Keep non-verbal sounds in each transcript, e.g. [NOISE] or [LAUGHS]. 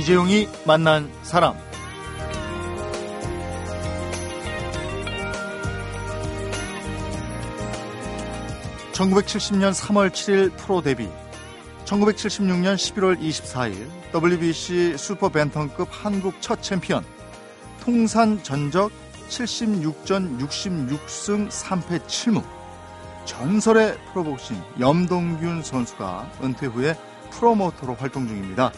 이재용이 만난 사람. (1970년 3월 7일) 프로 데뷔 1976년 11월 24일 WBC 슈퍼 밴텀급 한국 첫 챔피언 통산 전적 76전 66승 3패 7무 전설의 프로복싱 염동균 선수가 은퇴 후에 프로모터로 활동 중입니다.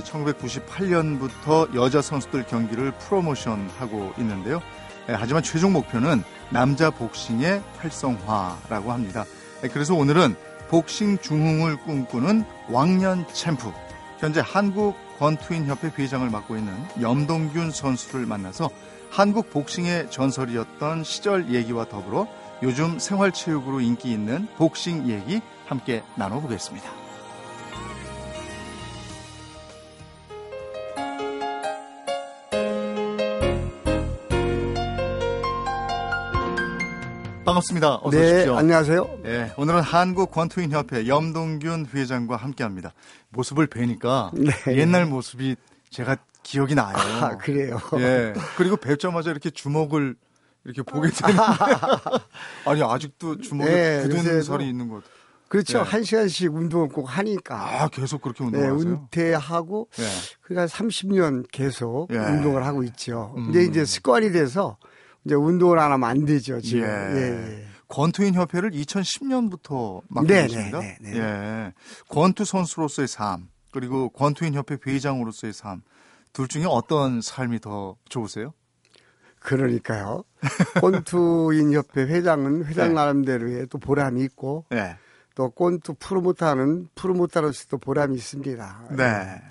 1998년부터 여자 선수들 경기를 프로모션하고 있는데요. 예, 하지만 최종 목표는 남자 복싱의 활성화라고 합니다. 예, 그래서 오늘은 복싱 중흥을 꿈꾸는 왕년 챔프, 현재 한국 권투인 협회 회장을 맡고 있는 염동균 선수를 만나서 한국 복싱의 전설이었던 시절 얘기와 더불어 요즘 생활체육으로 인기 있는 복싱 얘기 함께 나눠보겠습니다. 반갑습니다. 어서 네, 오십시오. 안녕하세요. 네, 오늘은 한국 권투인 협회 염동균 회장과 함께합니다. 모습을 뵈니까 네. 옛날 모습이 제가 기억이 나요. 아, 그래요. 예. 그리고 뵙자마자 이렇게 주먹을 이렇게 보게 되는데 [LAUGHS] 아니 아직도 주먹에 네, 굳은 살이 있는 것. 그렇죠. 네. 한 시간씩 운동을 꼭 하니까. 아, 계속 그렇게 운동을 네, 하세요? 은퇴하고 네. 그러니까 30년 계속 예. 운동을 하고 있죠. 음. 근데 이제 습관이 돼서 이제 운동을 안 하면 안 되죠, 지금. 예. 예. 예. 권투인 협회를 2010년부터 맡고 네, 계십니다. 네, 네, 네, 예. 권투 선수로서의 삶, 그리고 권투인 협회 회장으로서의 삶, 둘 중에 어떤 삶이 더 좋으세요? 그러니까요. 권투인 협회 회장은 회장 네. 나름대로의 또 보람이 있고, 네. 또 권투 프로모터는 프로모터로서도 보람이 있습니다. 네.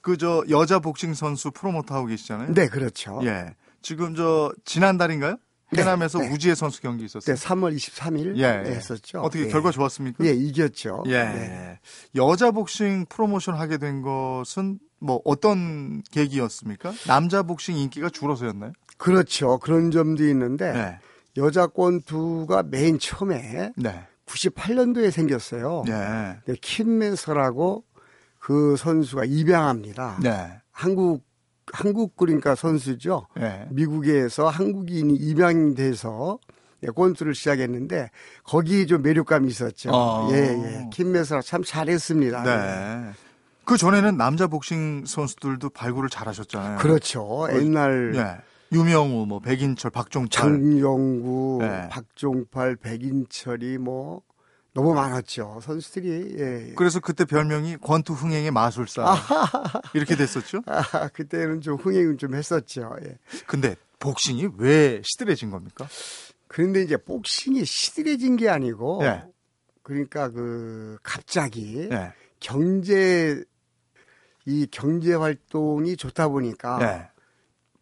그저 여자 복싱 선수 프로모터 하고 계시잖아요. 네, 그렇죠. 예. 지금 저 지난달인가요? 해남에서 네, 네. 우지혜 선수 경기 있었어요. 네, 3월 23일 예, 예. 했었죠. 어떻게 예. 결과 좋았습니까? 예, 이겼죠. 예. 네. 여자 복싱 프로모션 하게 된 것은 뭐 어떤 계기였습니까? 남자 복싱 인기가 줄어서였나요? 그렇죠. 그런 점도 있는데 네. 여자 권투가 맨 처음에 네. 98년도에 생겼어요. 네. 네, 킴맨서라고 그 선수가 입양합니다. 네. 한국 한국 그러니까 선수죠. 네. 미국에서 한국인이 입양돼서 예, 권투를 시작했는데 거기 좀 매력감이 있었죠. 어. 예, 예. 김매서라 참 잘했습니다. 네. 그 전에는 남자 복싱 선수들도 발굴을 잘하셨잖아요. 그렇죠. 옛날 예. 유명우, 뭐 백인철, 박종철, 장영구, 네. 박종팔, 백인철이 뭐 너무 많았죠. 선수들이. 예. 그래서 그때 별명이 권투 흥행의 마술사 이렇게 됐었죠. [LAUGHS] 아, 그때는 좀 흥행은 좀 했었죠. 예. 근데 복싱이 왜 시들해진 겁니까? 그런데 이제 복싱이 시들해진 게 아니고 예. 그러니까 그 갑자기 예. 경제 이 경제 활동이 좋다 보니까 예.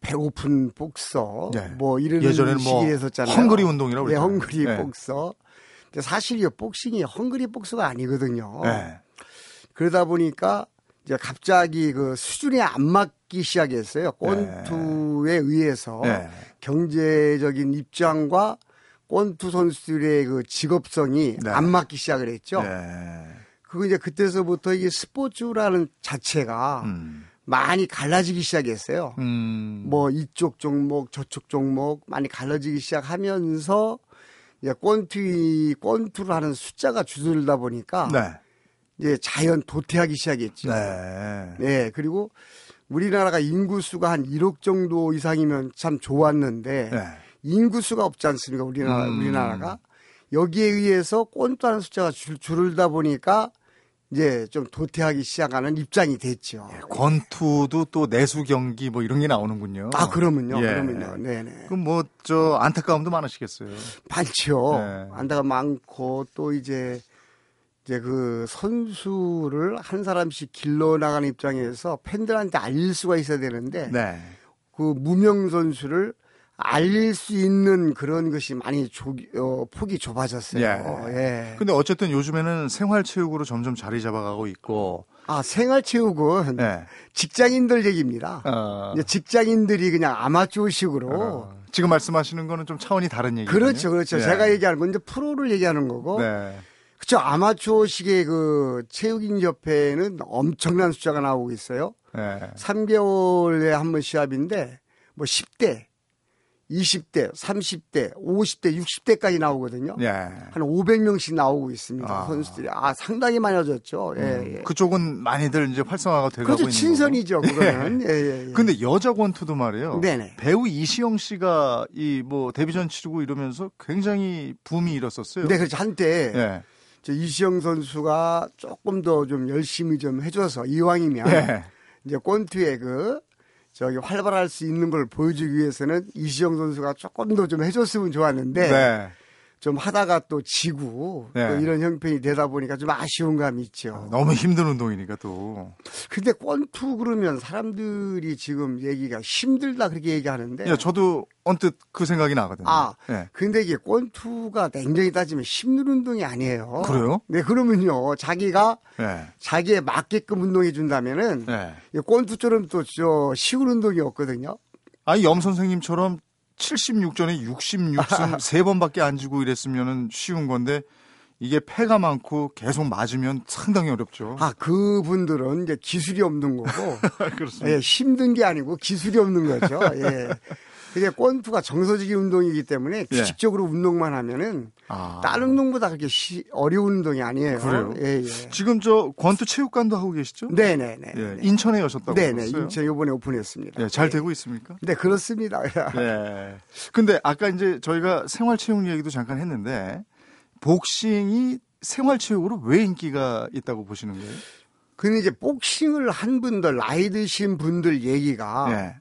배고픈 복서 네. 뭐 이런 예전에는 뭐. 헝그리 운동이라고. 네, 헝그리 네. 복서. 사실 이 복싱이 헝그리 복서가 아니거든요. 네. 그러다 보니까 이제 갑자기 그 수준이 안 맞기 시작했어요. 권투에 의해서 네. 경제적인 입장과 권투 선수들의 그 직업성이 네. 안 맞기 시작을 했죠. 네. 그거 이제 그때서부터 이게 스포츠라는 자체가 음. 많이 갈라지기 시작했어요. 음. 뭐 이쪽 종목 저쪽 종목 많이 갈라지기 시작하면서 이제 권투 권투를 하는 숫자가 줄어들다 보니까 네. 이제 자연 도태하기 시작했죠. 네. 네. 그리고 우리나라가 인구 수가 한 1억 정도 이상이면 참 좋았는데 네. 인구 수가 없지 않습니까? 우리나라 음. 우리나라가 여기에 의해서 권투하는 숫자가 줄, 줄다 보니까 이제 좀 도태하기 시작하는 입장이 됐죠. 예, 권투도 또 내수 경기 뭐 이런 게 나오는군요. 아 그러면요. 예. 그러면요. 네네. 그럼 뭐 저 안타까움도 많으시겠어요. 많죠. 네. 안타가 많고 또 이제 이제 그 선수를 한 사람씩 길러 나가는 입장에서 팬들한테 알릴 수가 있어야 되는데 네. 그 무명 선수를 알릴 수 있는 그런 것이 많이 조, 어, 폭이 좁아졌어요. 예. 예. 근데 어쨌든 요즘에는 생활체육으로 점점 자리 잡아가고 있고. 아, 생활체육은 예. 직장인들 얘기입니다. 어. 직장인들이 그냥 아마추어식으로. 어. 지금 말씀하시는 거는 좀 차원이 다른 얘기죠. 그렇죠, 그렇죠. 예. 제가 얘기하는 건 이제 프로를 얘기하는 거고. 네. 그렇죠. 아마추어식의 그 체육인 협회는 엄청난 숫자가 나오고 있어요. 네. 3개월에 한 번 시합인데 뭐 10대 20대, 30대, 50대, 60대까지 나오거든요. 예. 한 500명씩 나오고 있습니다. 아. 선수들이. 아, 상당히 많아졌죠. 예, 음, 예. 그쪽은 많이들 이제 활성화가 되고 그렇죠. 있는 친선이죠. 그러면. 예, 예, 예. 근데 여자 권투도 말이에요. 네네. 배우 이시영 씨가 이 뭐 데뷔전 치르고 이러면서 굉장히 붐이 일었었어요. 네, 그렇죠. 한때 예. 저 이시영 선수가 조금 더 좀 열심히 좀 해줘서 이왕이면 예. 이제 권투의 그 저기 활발할 수 있는 걸 보여주기 위해서는 이시영 선수가 조금 더 좀 해줬으면 좋았는데 네. 좀 하다가 또 지고 네. 또 이런 형편이 되다 보니까 좀 아쉬운 감이 있죠. 아, 너무 힘든 운동이니까 또. 근데 권투 그러면 사람들이 지금 얘기가 힘들다 그렇게 얘기하는데. 야, 저도 언뜻 그 생각이 나거든요. 아, 네. 근데 이게 권투가 냉정히 따지면 힘든 운동이 아니에요. 그래요? 네, 그러면요. 자기가 네. 자기에 맞게끔 운동해 준다면은 네. 권투처럼 또저 시골 운동이 없거든요. 아니, 염 선생님처럼 76전에 66승 3번밖에 안 지고 이랬으면 쉬운 건데 이게 패가 많고 계속 맞으면 상당히 어렵죠. 아, 그분들은 이제 기술이 없는 거고. [LAUGHS] 그렇습니다. 예, 힘든 게 아니고 기술이 없는 거죠. 예. 이게 권투가 정서적인 운동이기 때문에 예. 규칙적으로 예. 운동만 하면은 아. 다른 운동보다 그렇게 시, 어려운 운동이 아니에요. 그래요? 예, 예. 지금 저 권투 체육관도 하고 계시죠? 네네네. 예, 인천에 여셨다고 네네. 들었어요? 인천 요번에 오픈했습니다. 예, 잘 되고 있습니까? 네, 그렇습니다. [LAUGHS] 네. 근데 아까 이제 저희가 생활체육 얘기도 잠깐 했는데 복싱이 생활체육으로 왜 인기가 있다고 보시는 거예요? 근데 이제 복싱을 한 분들 나이 드신 분들 얘기가 네.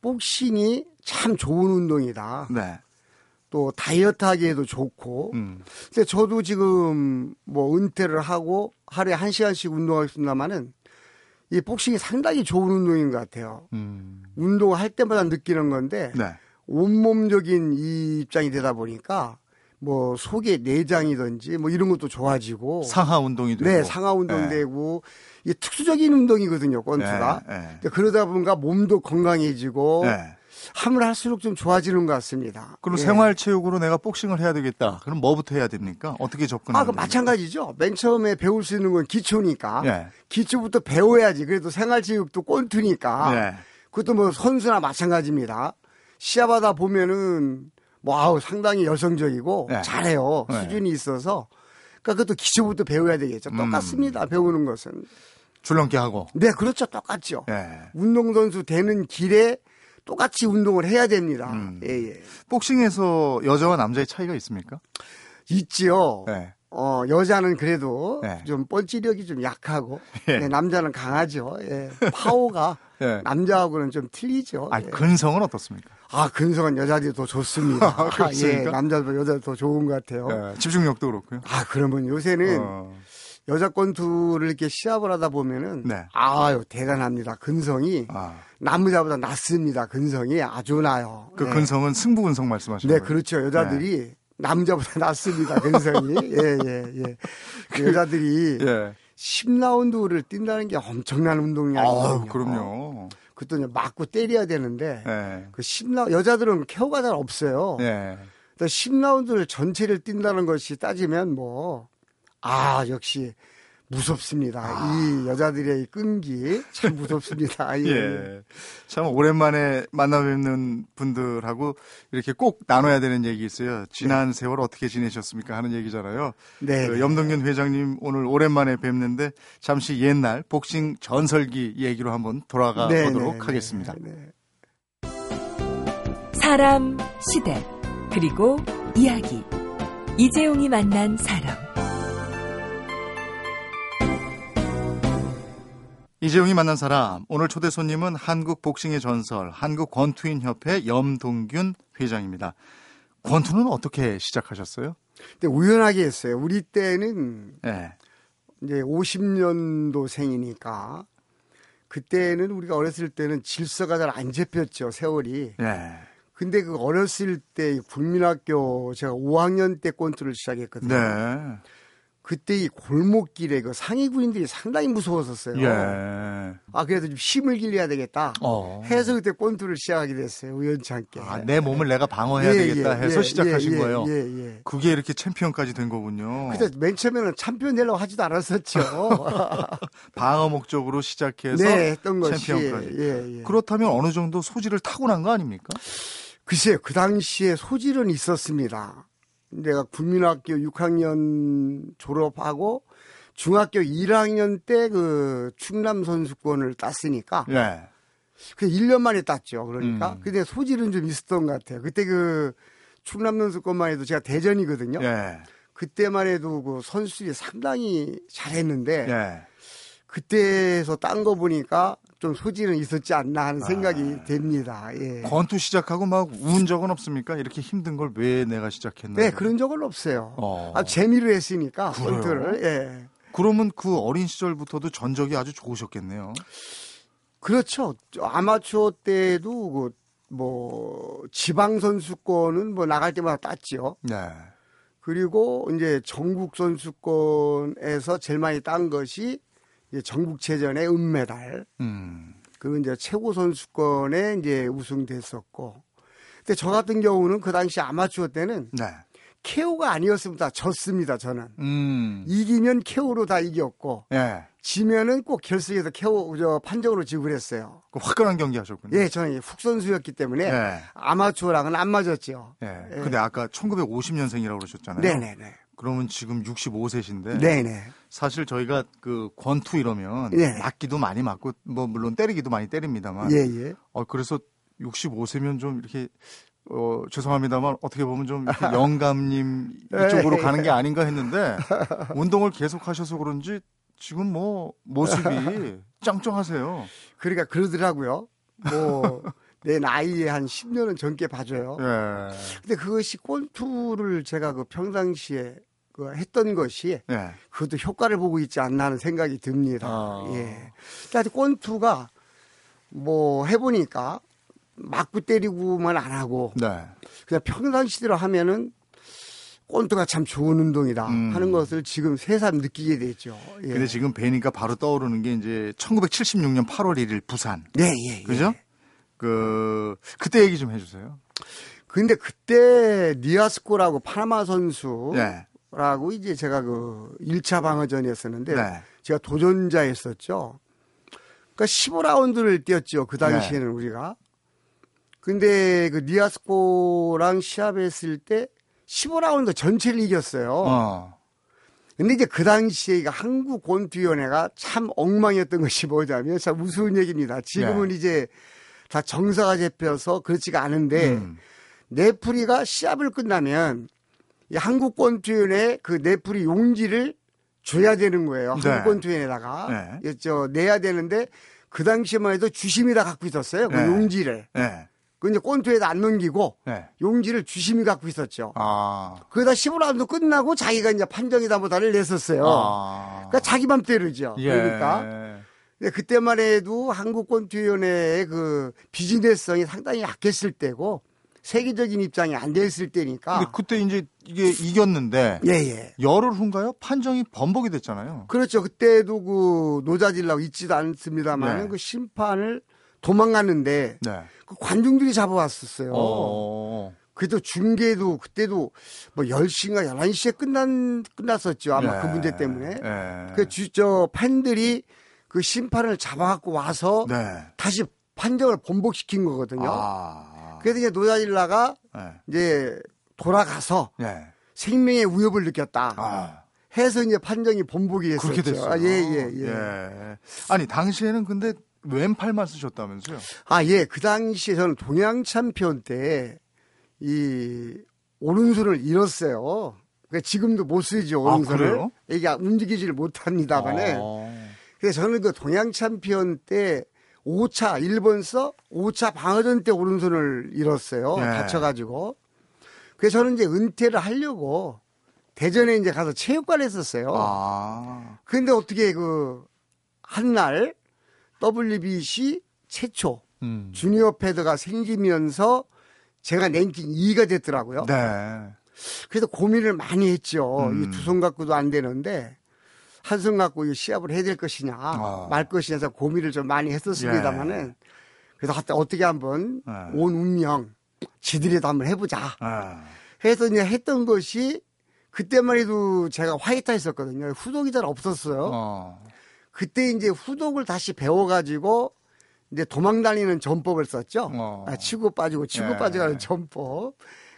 복싱이 참 좋은 운동이다. 네. 또 다이어트 하기에도 좋고. 음. 근데 저도 지금 뭐 은퇴를 하고 하루에 한 시간씩 운동하겠습니다만은 이 복싱이 상당히 좋은 운동인 것 같아요. 음. 운동할 때마다 느끼는 건데 네. 온몸적인 이 입장이 되다 보니까 뭐 속의 내장이든지 뭐 이런 것도 좋아지고 상하 운동이 되고 네 상하 운동 네. 되고 이게 특수적인 운동이거든요 권투가 네. 네. 그러다 보니까 몸도 건강해지고 네. 함을 할수록 좀 좋아지는 것 같습니다. 그럼 예. 생활체육으로 내가 복싱을 해야 되겠다. 그럼 뭐부터 해야 됩니까? 어떻게 접근하는 아, 그 마찬가지죠. 맨 처음에 배울 수 있는 건 기초니까. 예. 기초부터 배워야지. 그래도 생활체육도 꼴투니까. 예. 그것도 뭐 선수나 마찬가지입니다. 시합하다 보면은 뭐 아우 상당히 여성적이고 예. 잘해요. 예. 수준이 있어서. 그러니까 그것도 기초부터 배워야 되겠죠. 음. 똑같습니다. 음. 배우는 것은. 줄넘기 하고. 네, 그렇죠. 똑같죠. 예. 운동선수 되는 길에 똑같이 운동을 해야 됩니다. 음. 예, 예. 복싱에서 여자와 남자의 차이가 있습니까? 있지요. 네. 어, 여자는 그래도 네. 좀 뻘찌력이 좀 약하고 예. 네, 남자는 강하죠. 예. 파워가 [LAUGHS] 예. 남자하고는 좀 틀리죠. 아, 예. 근성은 어떻습니까? 아, 근성은 여자들이 더 좋습니다. [LAUGHS] 아, 예, 남자도 여자도 더 좋은 것 같아요. 예, 집중력도 그렇고요. 아, 그러면 요새는 어. 여자 권투를 이렇게 시합을 하다 보면은 네. 아유 대단합니다. 근성이 아. 남자보다 낫습니다. 근성이 아주 나요. 그 네. 근성은 승부 근성 말씀하시는 네, 거예요? 그렇죠. 여자들이 네. 남자보다 [LAUGHS] 낫습니다. 근성이. 예, 예, 예. 그 여자들이 예. 10라운드를 뛴다는 게 엄청난 운동이 아니거든요. 아, 그럼요. 그것도 맞고 때려야 되는데 네. 그 10라 여자들은 케어가 잘 없어요. 네. 10라운드를 전체를 뛴다는 것이 따지면 뭐 아, 역시 무섭습니다. 아. 이 여자들의 끈기 참 무섭습니다. [LAUGHS] 예. 예. 참 오랜만에 만나 뵙는 분들하고 이렇게 꼭 나눠야 되는 얘기 있어요. 지난 네. 세월 어떻게 지내셨습니까? 하는 얘기잖아요. 네. 그 염동균 회장님 오늘 오랜만에 뵙는데 잠시 옛날 복싱 전설기 얘기로 한번 돌아가 네, 보도록 네, 네 하겠습니다. 네. 사람, 시대, 그리고 이야기. 이재용이 만난 사람. 이재용이 만난 사람 오늘 초대 손님은 한국 복싱의 전설 한국 권투인 협회 염동균 회장입니다. 권투는 어떻게 시작하셨어요? 근데 우연하게 했어요. 우리 때는 네. 이제 50년도생이니까 그때는 우리가 어렸을 때는 질서가 잘 안 잡혔죠 세월이. 네. 근데 그 어렸을 때 국민학교 제가 5학년 때 권투를 시작했거든요. 네. 그때 이 골목길에 그 상위군인들이 상당히 무서웠었어요. 예. 아 그래도 좀 힘을 길려야 되겠다. 어. 해서 그때 권투를 시작하게 됐어요. 우연찮게. 아, 내 몸을 내가 방어해야 예, 되겠다 예, 해서 예, 시작하신 예, 거예요. 예, 예. 그게 이렇게 챔피언까지 된 거군요. 그때 맨 처음에는 챔피언 되려고 하지도 않았었죠. [LAUGHS] 방어 목적으로 시작해서 네. 챔피언까지. 예, 예. 그렇다면 어느 정도 소질을 타고난 거 아닙니까? 글쎄요, 그 당시에 소질은 있었습니다. 내가 국민학교 6학년 졸업하고 중학교 1학년 때 그 충남 선수권을 땄으니까 예. 그 1년 만에 땄죠. 그러니까. 음. 근데 소질은 좀 있었던 것 같아요. 그때 그 충남 선수권만 해도 제가 대전이거든요. 예. 그때만 해도 그 선수들이 상당히 잘했는데 예. 그때에서 딴 거 보니까 좀 소질은 있었지 않나 하는 생각이 아. 됩니다. 예. 권투 시작하고 막 운 적은 없습니까? 이렇게 힘든 걸 왜 내가 시작했나? 네, 그런 적은 없어요. 어. 아, 재미로 했으니까 그래요? 권투를. 예. 그러면 그 어린 시절부터도 전적이 아주 좋으셨겠네요. 그렇죠. 저 아마추어 때도 그 뭐 지방 선수권은 뭐 나갈 때마다 땄지요. 네. 그리고 이제 전국 선수권에서 제일 많이 딴 것이 전국체전의 은메달. 음. 그리고 이제 최고 선수권에 이제 우승됐었고. 근데 저 같은 경우는 그 당시 아마추어 때는 네. KO가 아니었으면 다 졌습니다, 저는. 음. 이기면 KO로 다 이겼고, 예. 지면은 꼭 결승에서 KO, 저, 판정으로 지불했어요. 그 화끈한 경기 하셨군요. 예, 저는 훅 선수였기 때문에 예. 아마추어랑은 안 맞았죠. 예. 예. 근데 아까 1950년생이라고 그러셨잖아요. 네네네. 그러면 지금 65세신데 네네. 사실 저희가 그 권투 이러면 예. 맞기도 많이 맞고 뭐 물론 때리기도 많이 때립니다만 예, 예. 어 그래서 65세면 좀 이렇게 어 죄송합니다만 어떻게 보면 좀 [LAUGHS] 영감님 이쪽으로 가는 게 아닌가 했는데 운동을 계속 하셔서 그런지 지금 뭐 모습이 [LAUGHS] 짱짱하세요. 그러니까 그러더라고요. 뭐, [LAUGHS] 내 나이에 한 10년은 젊게 봐줘요. 예. 근데 그것이 권투를 제가 그 평상시에 그 했던 것이 예. 그것도 효과를 보고 있지 않나 하는 생각이 듭니다. 아. 예. 그러니까 권투가 뭐 해보니까 맞고 때리고만 안 하고 네. 그냥 평상시대로 하면은 권투가 참 좋은 운동이다 음. 하는 것을 지금 새삼 느끼게 되죠. 예. 근데 지금 뵈니까 바로 떠오르는 게 이제 1976년 8월 1일 부산. 네, 예, 예. 그죠? 그 그때 얘기 좀 해주세요. 근데 그때 니아스코라고 파나마 선수라고 네. 이제 제가 그 1차 방어전이었었는데 네. 제가 도전자였었죠. 그러니까 15라운드를 뛰었죠. 그 당시에는 우리가. 근데 그 니아스코랑 시합했을 때 15라운드 전체를 이겼어요. 어. 근데 이제 그 당시에 이 한국 권투위원회가 참 엉망이었던 것이 뭐냐면 참 우스운 얘기입니다. 지금은 네. 이제 다 정사가 잡혀서 그렇지가 않은데 음. 네프리가 시합을 끝나면 이 한국 권투위원회 그 네프리 용지를 줘야 되는 거예요. 네. 한국 권투위원회다가 네. 예, 저 내야 되는데 그 당시만 해도 주심이 다 갖고 있었어요. 그 네. 용지를. 네. 그 이제 권투에다 안 넘기고 네. 용지를 주심이 갖고 있었죠. 아. 그러다 15라운드 끝나고 자기가 이제 판정이다 뭐다를 냈었어요. 아. 그러니까 자기 맘대로죠. 예. 그러니까 그때만 해도 한국 권투위원회의 그 비즈니스성이 상당히 약했을 때고 세계적인 입장이 안 됐을 때니까. 근데 그때 이제 이게 이겼는데 예 예. 열흘 후인가요? 판정이 번복이 됐잖아요. 그렇죠. 그때도 그 노자질라고 있지도 않습니다만 네. 그 심판을 도망갔는데 네. 그 관중들이 잡아왔었어요. 어. 그래도 중계도 그때도 뭐 10시인가 11시에 끝난, 끝났었죠. 아마 네. 그 문제 때문에. 네. 그 주, 저 팬들이 그 심판을 잡아갖고 와서 네. 다시 판정을 번복시킨 거거든요. 아. 그래서 이제 노자질라가 네. 이제 돌아가서 네. 생명의 위협을 느꼈다. 아. 해서 이제 판정이 번복이 됐었죠. 그렇게 됐어요. 아, 예, 예, 예. 예. 아니 당시에는 근데 왼팔만 쓰셨다면서요? 아, 예. 그 당시에 저는 동양 챔피언 때 이 오른손을 잃었어요. 그러니까 지금도 못 쓰죠, 아, 오른손을. 그래요? 이게 우움직이지를 못합니다만은. 어. 그래서 저는 그 동양 챔피언 때 5차, 일본서 5차 방어전 때 오른손을 잃었어요. 네. 다쳐가지고. 그래서 저는 이제 은퇴를 하려고 대전에 이제 가서 체육관에 했었어요. 아. 근데 어떻게 그, 한날 WBC 최초 음. 주니어 패드가 생기면서 제가 랭킹 2위가 됐더라고요. 네. 그래서 고민을 많이 했죠. 음. 이두 손 갖고도 안 되는데 한손 갖고 이 시합을 해야 될 것이냐 아. 말 것이냐 해서 고민을 좀 많이 했었습니다마는 그래서 하여튼 어떻게 한번 예. 온 운명 지들이도 한번 해보자. 아, 해서 이제 했던 것이 그때만 해도 제가 화이트 했었거든요. 후독이 잘 없었어요. 어. 그때 이제 후독을 다시 배워가지고 이제 도망 다니는 전법을 썼죠. 어. 아, 치고 빠지고 치고 예. 빠져가는 전법.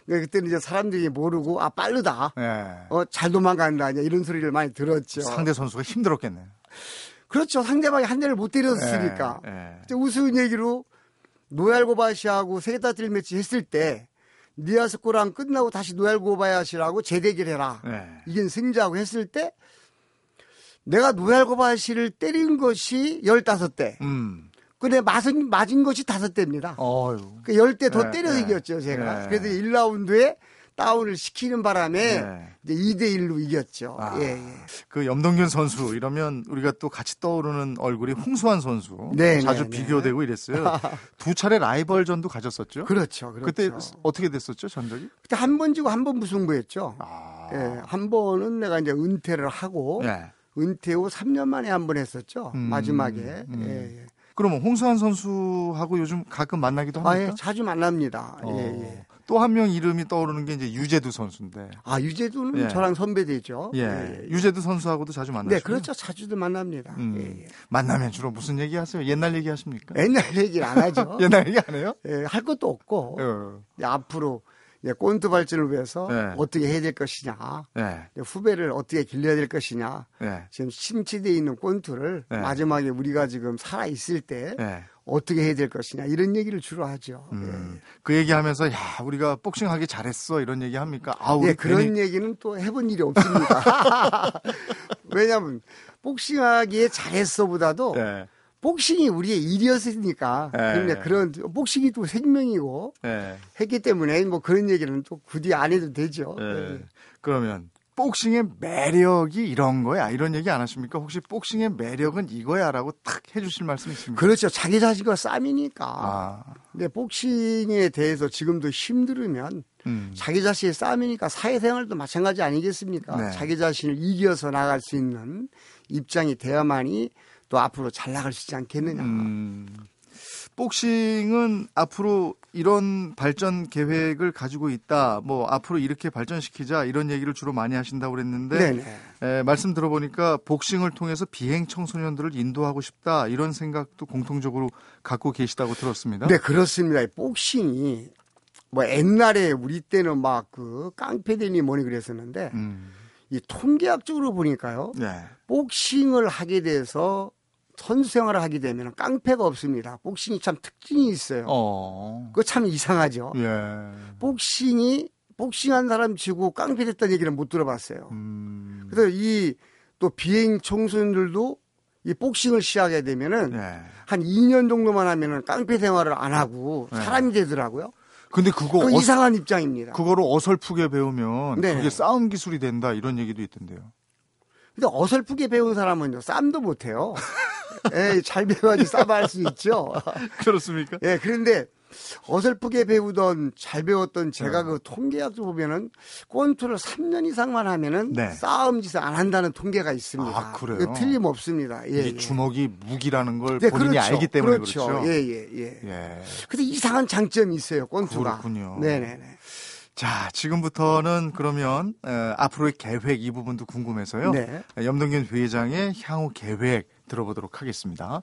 그러니까 그때는 이제 사람들이 모르고 아 빠르다. 예. 어, 잘 도망간다. 이제 이런 소리를 많이 들었죠. 상대 선수가 힘들었겠네요. 그렇죠. 상대방이 한 대를 못 때렸으니까. 예, 예. 이제 우스운 얘기로 노얄고바시하고 세계타틀 매치 했을 때 니아스코랑 끝나고 다시 노얄고바야시라고 재대결 해라. 예. 이긴 승자하고 했을 때 내가 노얄고바시를 때린 것이 15대. 음. 근데 맞은, 맞은 것이 5대입니다. 어유. 그 10대 더 네, 때려 네. 이겼죠, 제가. 네. 그래서 1라운드에 다운을 시키는 바람에 네. 이제 2대 1로 이겼죠. 아. 예, 예. 그 염동균 선수 이러면 우리가 또 같이 떠오르는 얼굴이 홍수환 선수 네, 자주 네, 네. 비교되고 이랬어요. [LAUGHS] 두 차례 라이벌전도 가졌었죠. 그렇죠, 그렇죠. 그때 어떻게 됐었죠 전적이? 그때 한 번 지고 한 번 무승부했죠. 아, 예, 한 번은 내가 이제 은퇴를 하고 예. 은퇴 후 3년 만에 한 번 했었죠. 음, 마지막에. 음. 예, 예. 그러면 홍수환 선수하고 요즘 가끔 만나기도 아, 합니까? 예, 자주 만납니다. 어. 예, 예. 또 한 명 이름이 떠오르는 게 이제 유재두 선수인데. 아, 유재두는 예. 저랑 선배되죠. 예. 유재두 선수하고도 자주 만나시고. 네, 그렇죠. 자주도 만납니다. 음. 예, 예. 만나면 주로 무슨 얘기 하세요? 옛날 얘기 하십니까? 옛날 얘기를 안 하죠. [LAUGHS] 옛날 얘기 안 해요? 예, 할 것도 없고 어. 이제 앞으로 꼰트 발전을 위해서 네. 어떻게 해야 될 것이냐, 예. 이제 후배를 어떻게 길러야 될 것이냐. 예. 지금 심취되어 있는 꼰트를 네. 마지막에 우리가 지금 살아 있을 때 예. 어떻게 해야 될 것이냐 이런 얘기를 주로 하죠. 음, 그 얘기하면서 야 우리가 복싱하기 잘했어 이런 얘기 합니까? 아 예. 우리 예, 그런 괜히 얘기는 또 해본 일이 없습니다. [LAUGHS] 왜냐하면 복싱하기에 잘했어보다도 예, 복싱이 우리의 일이었으니까 예. 근데 그런 복싱이 또 생명이고 예, 했기 때문에 뭐 그런 얘기는 또 굳이 안 해도 되죠. 예. 예. 그러면 복싱의 매력이 이런 거야 이런 얘기 안 하십니까? 혹시 복싱의 매력은 이거야라고 딱 해주실 말씀 있습니까? 그렇죠. 자기 자신과 싸움이니까. 아, 근데 복싱에 대해서 지금도 힘들으면 음, 자기 자신의 싸움이니까 사회생활도 마찬가지 아니겠습니까? 네. 자기 자신을 이겨서 나갈 수 있는 입장이 되어야만이 또 앞으로 잘 나갈 수 있지 않겠느냐. 음, 복싱은 앞으로 이런 발전 계획을 가지고 있다. 뭐 앞으로 이렇게 발전시키자 이런 얘기를 주로 많이 하신다고 그랬는데. 에, 말씀 들어보니까 복싱을 통해서 비행 청소년들을 인도하고 싶다 이런 생각도 공통적으로 갖고 계시다고 들었습니다. 네, 그렇습니다. 이 복싱이 뭐 옛날에 우리 때는 막 그 깡패대니 뭐니 그랬었는데 음, 이 통계학적으로 보니까요. 네. 복싱을 하게 돼서 선수 생활을 하게 되면 깡패가 없습니다. 복싱이 참 특징이 있어요. 어, 그거 참 이상하죠. 예. 복싱이 복싱한 사람 치고 깡패 됐다는 얘기는 못 들어봤어요. 음, 그래서 이 또 비행 청소년들도 이 복싱을 시작하게 되면은 네. 한 2년 정도만 하면은 깡패 생활을 안 하고 네. 사람이 되더라고요. 근데 그거 그 어, 이상한 입장입니다. 그거를 어설프게 배우면 네. 그게 싸움 기술이 된다 이런 얘기도 있던데요. 근데 어설프게 배운 사람은요 쌈도 못해요. [LAUGHS] 예, 잘 배워야지 싸움할 수 있죠. [LAUGHS] 그렇습니까? 예, 그런데 어설프게 배우던 잘 배웠던 제가 네. 그 통계학적 보면은 권투를 3년 이상만 하면은 네. 싸움 짓을 안 한다는 통계가 있습니다. 아, 그래요? 이거 틀림없습니다. 예, 이 예. 주먹이 무기라는 걸 네, 본인이 그렇죠. 알기 때문에 그렇죠. 그렇죠. 예, 예, 예. 예. 근데 이상한 장점이 있어요, 권투가. 그렇군요. 네 네 네. 자, 지금부터는 그러면 어, 앞으로의 계획 이 부분도 궁금해서요. 네. 염동균 회장의 향후 계획 들어보도록 하겠습니다.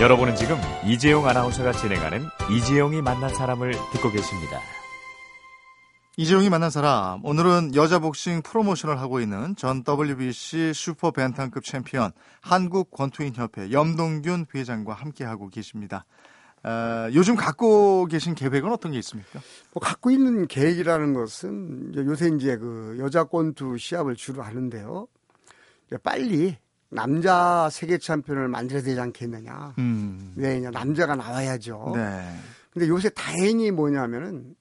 여러분은 지금 이재용 아나운서가 진행하는 이재용이 만난 사람을 듣고 계십니다. 이재용이 만난 사람, 오늘은 여자 복싱 프로모션을 하고 있는 전 WBC 슈퍼 밴텀급 챔피언 한국 권투인 협회 염동균 회장과 함께 하고 계십니다. 어, 요즘 갖고 계신 계획은 어떤 게 있습니까? 뭐 갖고 있는 계획이라는 것은 요새 이제 그 여자 권투 시합을 주로 하는데요. 빨리 남자 세계 챔피언을 만들어야 되지 않겠느냐. 음, 네, 이제 남자가 나와야죠. 네. 근데 요새 다행히 뭐냐면은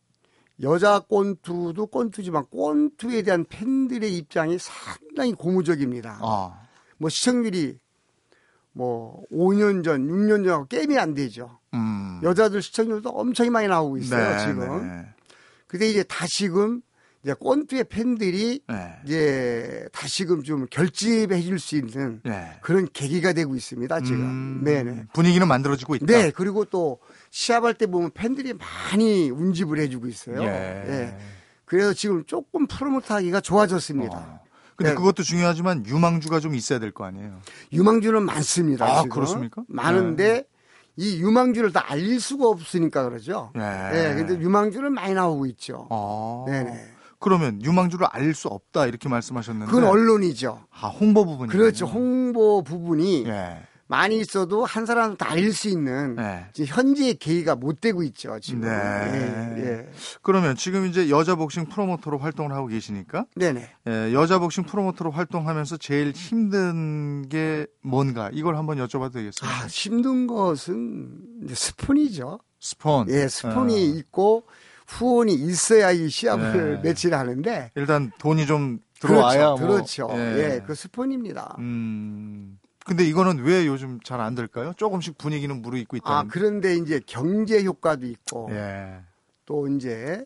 여자 권투도 권투지만 권투에 대한 팬들의 입장이 상당히 고무적입니다. 아, 뭐 시청률이 뭐 5년 전, 6년 전하고 게임이 안 되죠. 음. 여자들 시청률도 엄청 많이 나오고 있어요, 네, 지금. 네. 근데 이제 다시금 이제 꼰투의 팬들이 네. 이제 다시금 좀 결집해 줄수 있는 네. 그런 계기가 되고 있습니다, 지금. 음, 네네. 분위기는 만들어지고 있다. 네, 그리고 또 시합할 때 보면 팬들이 많이 운집을 해주고 있어요. 예. 네. 그래서 지금 조금 프로모트 하기가 좋아졌습니다. 어. 근데 네. 그것도 중요하지만 유망주가 좀 있어야 될 거 아니에요. 유망주는 많습니다. 아, 지금. 그렇습니까? 많은데 네. 이 유망주를 다 알릴 수가 없으니까 그러죠. 네. 네. 근데 유망주는 많이 나오고 있죠. 아. 네네. 그러면 유망주를 알수 없다 이렇게 말씀하셨는데 그건 언론이죠. 아, 홍보 부분이 그렇죠. 홍보 부분이 예. 많이 있어도 한 사람 다 알릴 수 있는 네. 현재의 계기가 못 되고 있죠 지금. 네. 예, 예. 그러면 지금 이제 여자 복싱 프로모터로 활동을 하고 계시니까. 네네. 예, 여자 복싱 프로모터로 활동하면서 제일 힘든 게 뭔가 이걸 한번 여쭤봐도 되겠어요? 아, 힘든 것은 스폰이죠. 스폰. 예, 스폰이 어. 있고 후원이 있어야 이 시합을 네. 매치를 하는데 일단 돈이 좀 들어와야 그렇죠. 뭐. 그렇죠. 예. 예, 그 스폰입니다. 음. 근데 이거는 왜 요즘 잘 안 될까요? 조금씩 분위기는 무르익고 있다. 아 그런데 이제 경제 효과도 있고 예. 또 이제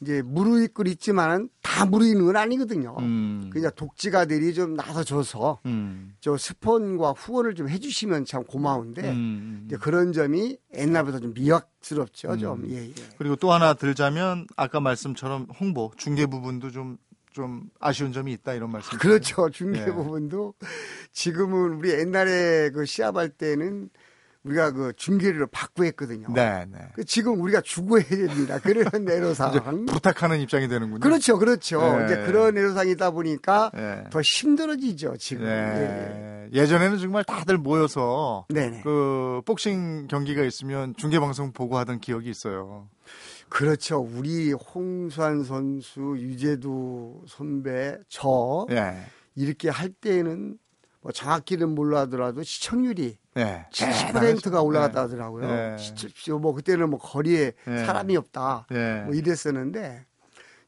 이제 무르익고 있지만은 다 무르익는 건 아니거든요. 음. 그냥 독지가들이 좀 나서줘서 음. 저 스폰과 후원을 좀 해주시면 참 고마운데 음. 이제 그런 점이 옛날보다 좀 미약스럽죠. 좀 음. 예, 예. 그리고 또 하나 들자면 아까 말씀처럼 홍보 중개 부분도 좀 좀 아쉬운 점이 있다 이런 말씀. 그렇죠. 중계 예. 부분도 지금은 우리 옛날에 그 시합할 때는 우리가 그 중계를 받고 했거든요. 네, 네. 그 지금 우리가 주고 해야 됩니다. 그런 [LAUGHS] 애로사항. 부탁하는 입장이 되는군요. 그렇죠, 그렇죠. 네. 이제 그런 애로사항이다 보니까 네. 더 힘들어지죠, 지금. 네. 예. 전에는 정말 다들 모여서. 그 복싱 경기가 있으면 중계 방송 보고 하던 기억이 있어요. 그렇죠. 우리 홍수환 선수, 유재두 선배, 저 예. 이렇게 할 때는 뭐 정확히는 몰라더라도 시청률이 네. 70%가 올라갔다 하더라고요. 네. 뭐 그때는 뭐 거리에 네. 사람이 없다 뭐 이랬었는데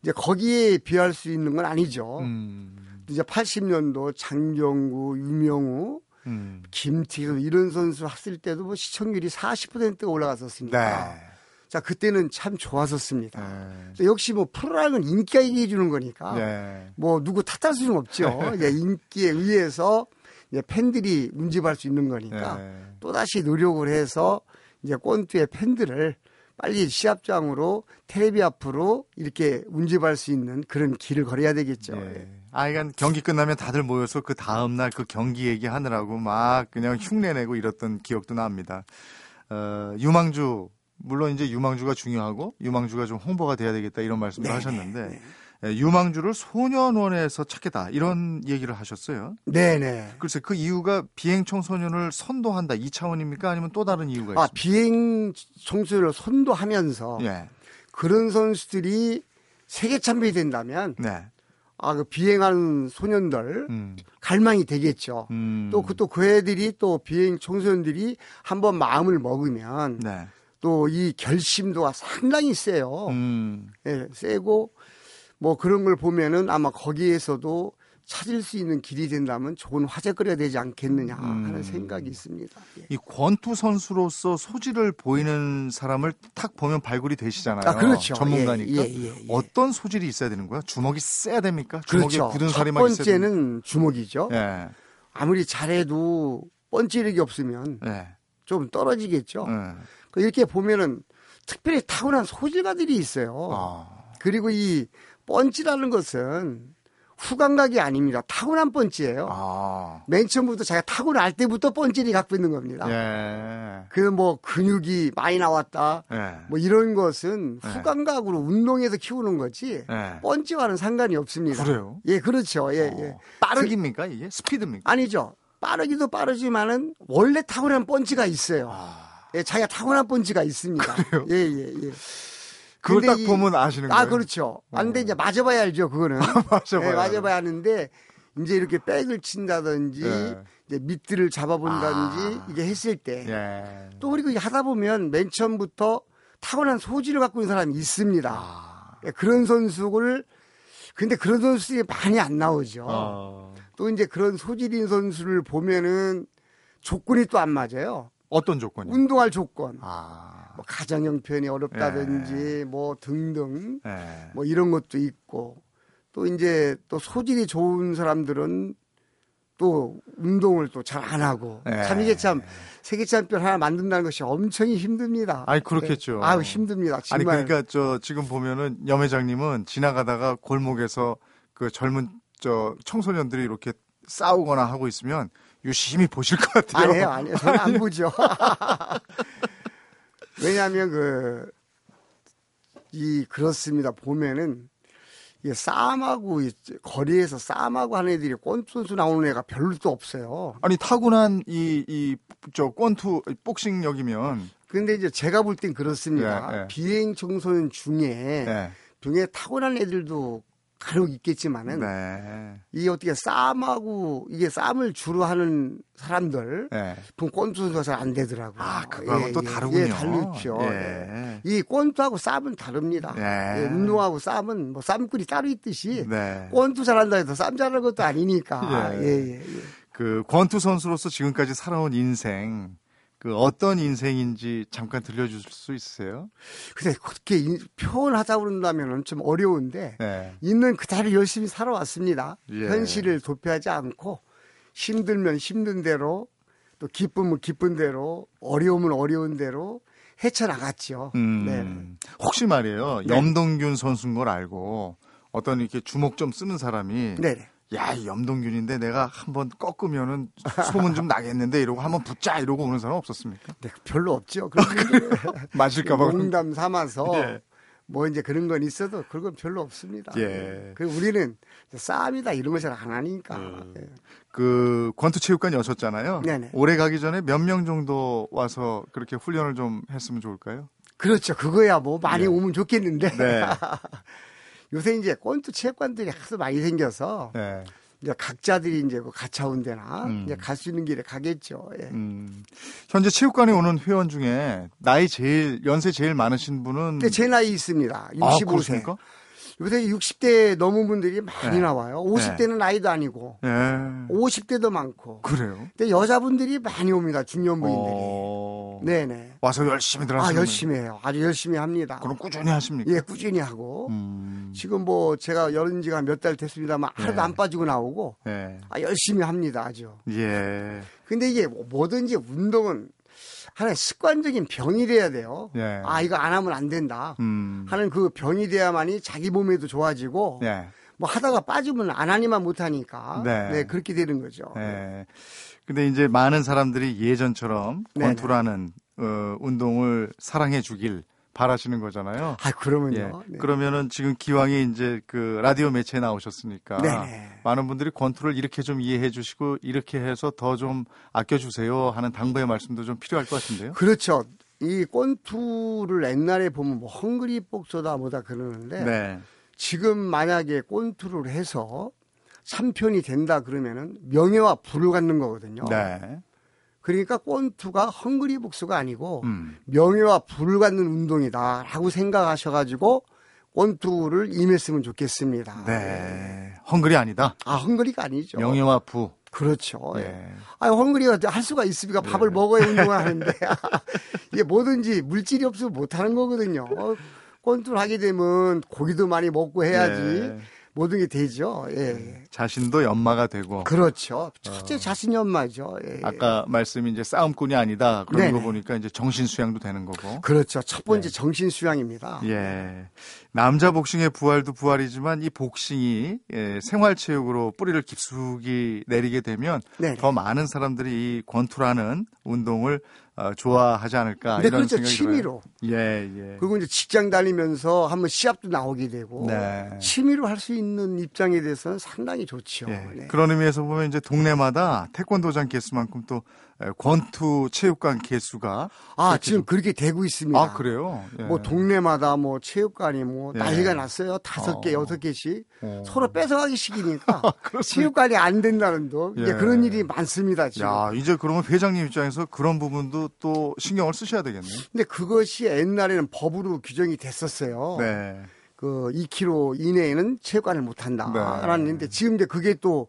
이제 거기에 비할 수 있는 건 아니죠. 음. 이제 80년도 장정구, 유명우, 음. 김태균 이런 선수 했을 때도 뭐 시청률이 40%가 올라갔었습니다. 네. 자, 그때는 참 좋았었습니다. 네. 역시 뭐 프로라는 인기가 얘기해 주는 거니까 네. 뭐 누구 탓할 수는 없죠. [LAUGHS] 예, 인기에 의해서 이제 팬들이 운집할 수 있는 거니까 네. 또 다시 노력을 해서 이제 꼰투의 팬들을 빨리 시합장으로 테레비 앞으로 이렇게 운집할 수 있는 그런 길을 걸어야 되겠죠. 네. 아, 그러니까 경기 끝나면 다들 모여서 그 다음날 그 경기 얘기하느라고 막 그냥 흉내내고 이랬던 기억도 납니다. 어, 유망주 물론 이제 유망주가 중요하고 유망주가 좀 홍보가 돼야 되겠다 이런 말씀도 네, 하셨는데 네. 예, 유망주를 소년원에서 찾겠다 이런 얘기를 하셨어요. 네네. 글쎄 그 이유가 비행 청소년을 선도한다 이 차원입니까 아니면 또 다른 이유가 있습니까? 아 비행 청소년을 선도하면서 예. 그런 선수들이 세계 참배이 된다면 네. 아, 그 비행하는 소년들 음. 갈망이 되겠죠. 음. 또, 그, 또그 애들이 또 비행 청소년들이 한번 마음을 먹으면 네. 또 이 결심도가 상당히 세요. 음. 예, 세고 뭐 그런 걸 보면은 아마 거기에서도 찾을 수 있는 길이 된다면 좋은 화제거리가 되지 않겠느냐 하는 음. 생각이 있습니다. 예. 이 권투 선수로서 소질을 보이는 사람을 탁 보면 발굴이 되시잖아요. 아, 그렇죠. 전문가니까. 예, 예, 예, 예. 어떤 소질이 있어야 되는 거야? 주먹이 세야 됩니까? 주먹에 그렇죠. 굳은 살이 첫 번째는 주먹이죠. 예. 아무리 잘해도 뻔찌르기 없으면 좀 떨어지겠죠. 그 이렇게 보면은 특별히 타고난 소질가들이 있어요. 아. 그리고 이 펀치라는 것은 후감각이 아닙니다. 타고난 펀치예요. 아. 맨 처음부터 자기가 타고날 때부터 펀치를 갖고 있는 겁니다. 예. 그뭐 근육이 많이 나왔다. 예. 뭐 이런 것은 예. 후감각으로 운동해서 키우는 거지. 예. 펀치와는 상관이 없습니다. 그래요? 예, 그렇죠. 예, 어. 예. 빠르기입니까 이게 스피드입니까? 아니죠. 빠르기도 빠르지만은 원래 타고난 펀치가 있어요. 아. 예, 자기가 타고난 본지가 있습니다. 그래요? 예, 예, 예. 그걸 딱 이, 보면 아시는 아, 거예요? 아, 그렇죠. 아, 근데 이제 맞아봐야 알죠, 그거는. [LAUGHS] 맞아봐야. 예, 맞아봐야 하는데, 이제 이렇게 백을 친다든지, 예. 이제 밑들을 잡아본다든지, 아. 이게 했을 때. 예. 또 그리고 하다 보면 맨 처음부터 타고난 소질을 갖고 있는 사람이 있습니다. 아. 예, 그런 선수를, 근데 그런 선수들이 많이 안 나오죠. 아. 또 이제 그런 소질인 선수를 보면은 조건이 또 안 맞아요. 어떤 조건이? 운동할 조건. 아. 뭐 가정 형편이 어렵다든지 뭐 등등 예. 뭐 이런 것도 있고 또 이제 또 소질이 좋은 사람들은 또 운동을 또 잘 안 하고 예. 참 이게 참 세계 챔피언 하나 만든다는 것이 엄청 힘듭니다. 아니, 그렇겠죠. 네. 아유 힘듭니다. 아니 정말. 그러니까 저 지금 보면은 염 회장님은 지나가다가 골목에서 그 젊은 저 청소년들이 이렇게 싸우거나 하고 있으면 유심히 보실 것 같아요. 아니에요, 아니에요. 저는 안 [LAUGHS] 보죠. [LAUGHS] 왜냐하면 그, 이, 그렇습니다. 보면은, 이게 싸움하고, 이 거리에서 싸움하고 하는 애들이 꼰투수 나오는 애가 별로 또 없어요. 아니 타고난 이 이 저 권투 복싱력이면 근데 이제 제가 볼 땐 그렇습니다. 예, 예. 비행 청소년 중에, 네. 중에 타고난 애들도 간혹 있겠지만은, 네. 이게 어떻게 싸움하고, 이게 싸움을 주로 하는 사람들, 네. 보면 꼰투수가 잘 안 되더라고요. 아, 그거하고 예, 또 예, 다르군요. 예, 다르죠. 예. 이 꼰투하고 싸움은 다릅니다. 예. 예, 운동하고 싸움은 뭐 쌈꾼이 따로 있듯이 네. 꼰투 잘한다 해도 쌈 잘하는 것도 아니니까. 예. 예, 예, 예. 그 권투 선수로서 지금까지 살아온 인생 그 어떤 인생인지 잠깐 들려줄 수 있으세요? 근데 그렇게 인- 표현하자 그런다면 좀 어려운데 네. 있는 그대로 열심히 살아왔습니다. 예. 현실을 도피하지 않고 힘들면 힘든 대로 또 기쁨은 기쁜 대로 어려움은 어려운 대로 헤쳐나갔죠. 음, 네. 혹시 말이에요. 네. 염동균 선수인 걸 알고 어떤 이렇게 주먹 좀 쓰는 사람이 네네. 야, 이 염동균인데 내가 한번 꺾으면은 소문 좀 나겠는데 이러고 한번 붙자 이러고 오는 사람 없었습니까? 네, 별로 없죠. [LAUGHS] 맞을까봐. 농담 삼아서 예. 뭐 이제 그런 건 있어도 그건 별로 없습니다. 예. 그 우리는 싸움이다 이런 걸 잘 안 하니까. 예. 그 권투체육관에 오셨잖아요. 네네. 올해 가기 전에 몇 명 정도 와서 그렇게 훈련을 좀 했으면 좋을까요? 그렇죠. 그거야 뭐 많이 예. 오면 좋겠는데 네. [LAUGHS] 요새 이제 권투 체육관들이 하도 많이 생겨서 네. 이제 각자들이 이제 그 가차운 데나 음. 이제 갈 수 있는 길에 가겠죠. 예. 음, 현재 체육관에 오는 회원 중에 나이 제일 연세 제일 많으신 분은 근데 제 나이 있습니다. 아, 65세. 그렇습니까? 요새 60대 넘은 분들이 많이 네. 나와요. 50대는 나이도 아니고 예. 50대도 많고. 그래요. 근데 여자분들이 많이 옵니다. 중년부인들이. 어... 네네. 와서 열심히 들어 아, 하시는 열심히 해요. 아주 열심히 합니다. 그럼 꾸준히 하십니까? 예, 꾸준히 하고. 음. 지금 뭐 제가 열은 지가 몇 달 됐습니다만 하루도 네. 안 빠지고 나오고 예. 아, 열심히 합니다. 아주. 예. 근데 이게 뭐- 뭐든지 운동은 하나의 습관적인 병이 돼야 돼요. 예. 아, 이거 안 하면 안 된다. 음. 하는 그 병이 돼야만이 자기 몸에도 좋아지고 예. 뭐 하다가 빠지면 안 하니만 못 하니까 네. 네. 그렇게 되는 거죠. 예. 근데 이제 많은 사람들이 예전처럼 네네. 권투라는 어, 운동을 사랑해 주길 바라시는 거잖아요. 아, 예. 그러면요. 네. 그러면은 지금 기왕에 이제 그 라디오 매체에 나오셨으니까 네네. 많은 분들이 권투를 이렇게 좀 이해해 주시고 이렇게 해서 더 좀 아껴 주세요 하는 당부의 말씀도 좀 필요할 것 같은데요. 그렇죠. 이 꼰투를 옛날에 보면 뭐 헝그리 복서다 뭐다 그러는데 네. 지금 만약에 꼰투를 해서 참편이 된다 그러면은 명예와 부를 갖는 거거든요. 네. 그러니까 꼰투가 헝그리 복수가 아니고 음. 명예와 부를 갖는 운동이다라고 생각하셔가지고 꼰투를 임했으면 좋겠습니다. 네. 헝글이 아니다. 아 헝그리가 아니죠. 명예와 부. 그렇죠. 예. 예. 아 헝그리가 할 수가 있습니까? 밥을 먹어야 [LAUGHS] 운동을 하는데 [LAUGHS] 이게 뭐든지 물질이 없으면 못 하는 거거든요. 어, 꼰투를 하게 되면 고기도 많이 먹고 해야지 네. 모든 게 되죠. 예. 자신도 연마가 되고 그렇죠. 첫째 자신이 엄마죠. 예. 아까 말씀이 이제 싸움꾼이 아니다 그런 네네. 거 보니까 이제 정신 수양도 되는 거고. 그렇죠. 첫 번째 네. 정신 수양입니다. 예. 남자 복싱의 부활도 부활이지만 이 복싱이 예, 생활 체육으로 뿌리를 깊숙이 내리게 되면 네네. 더 많은 사람들이 이 권투라는 운동을 어, 좋아하지 않을까 근데 이런 그렇죠. 생각이 취미로. 들어요. 예, 예. 그리고 이제 직장 다니면서 한번 시합도 나오게 되고 네. 취미로 할 수 있는 입장에 대해서는 상당히 좋죠. 예. 네. 그런 의미에서 보면 이제 동네마다 태권도장 개수만큼 또 에, 권투 체육관 개수가 아 지금 그렇게 되고 있습니다. 아 그래요? 예. 뭐 동네마다 뭐 체육관이 뭐 예. 난리가 났어요. 다섯 개, 어. 여섯 개씩 어. 서로 뺏어가기 식이니까 [LAUGHS] 그렇습니까? 체육관이 안 된다는 도 이제 예. 그런 일이 많습니다 지금. 야 이제 그러면 회장님 입장에서 그런 부분도 또 신경을 쓰셔야 되겠네. 근데 그것이 옛날에는 법으로 규정이 됐었어요. 네. 그 2km 이내에는 체육관을 못 네. 한다라는 데 지금 이제 그게 또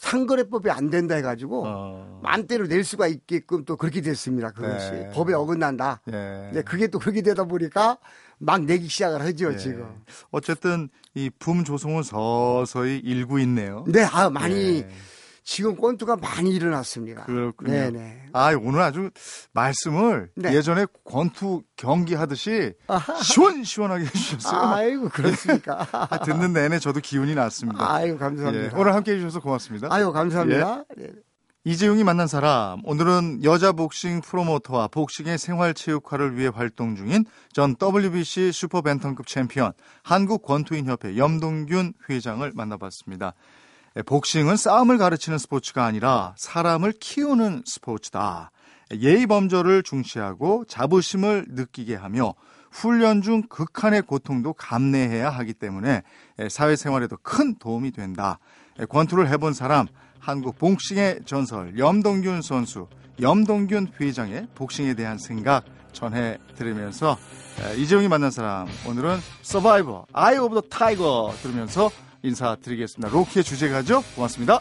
상거래법이 안 된다 해가지고 어. 만대로 낼 수가 있게끔 또 그렇게 됐습니다. 그것이 네. 법에 어긋난다. 네. 네. 그게 또 그렇게 되다 보니까 막 내기 시작을 하죠 네. 지금. 어쨌든 이 붐 조성은 서서히 일고 있네요. 네, 아 많이. 네. 지금 권투가 많이 일어났습니다. 그렇군요. 네네. 아 오늘 아주 말씀을 네. 예전에 권투 경기 하듯이 시원시원하게 [LAUGHS] 해주셨어요. 아이고 그렇습니까? [LAUGHS] 아, 듣는 내내 저도 기운이 났습니다. 아이고 감사합니다. 예, 오늘 함께해 주셔서 고맙습니다. 아이고 감사합니다. 예. 네. 이재용이 만난 사람 오늘은 여자 복싱 프로모터와 복싱의 생활체육화를 위해 활동 중인 전 WBC 슈퍼 밴텀급 챔피언 한국 권투인 협회 염동균 회장을 만나봤습니다. 예, 복싱은 싸움을 가르치는 스포츠가 아니라 사람을 키우는 스포츠다. 예의 범절을 중시하고 자부심을 느끼게 하며 훈련 중 극한의 고통도 감내해야 하기 때문에 예, 사회생활에도 큰 도움이 된다. 예, 권투를 해본 사람, 한국 복싱의 전설 염동균 선수, 염동균 회장의 복싱에 대한 생각 전해 드리면서 이재용이 만난 사람 오늘은 Survivor Eye of the Tiger 들으면서 인사드리겠습니다. 로키의 주제가죠? 고맙습니다.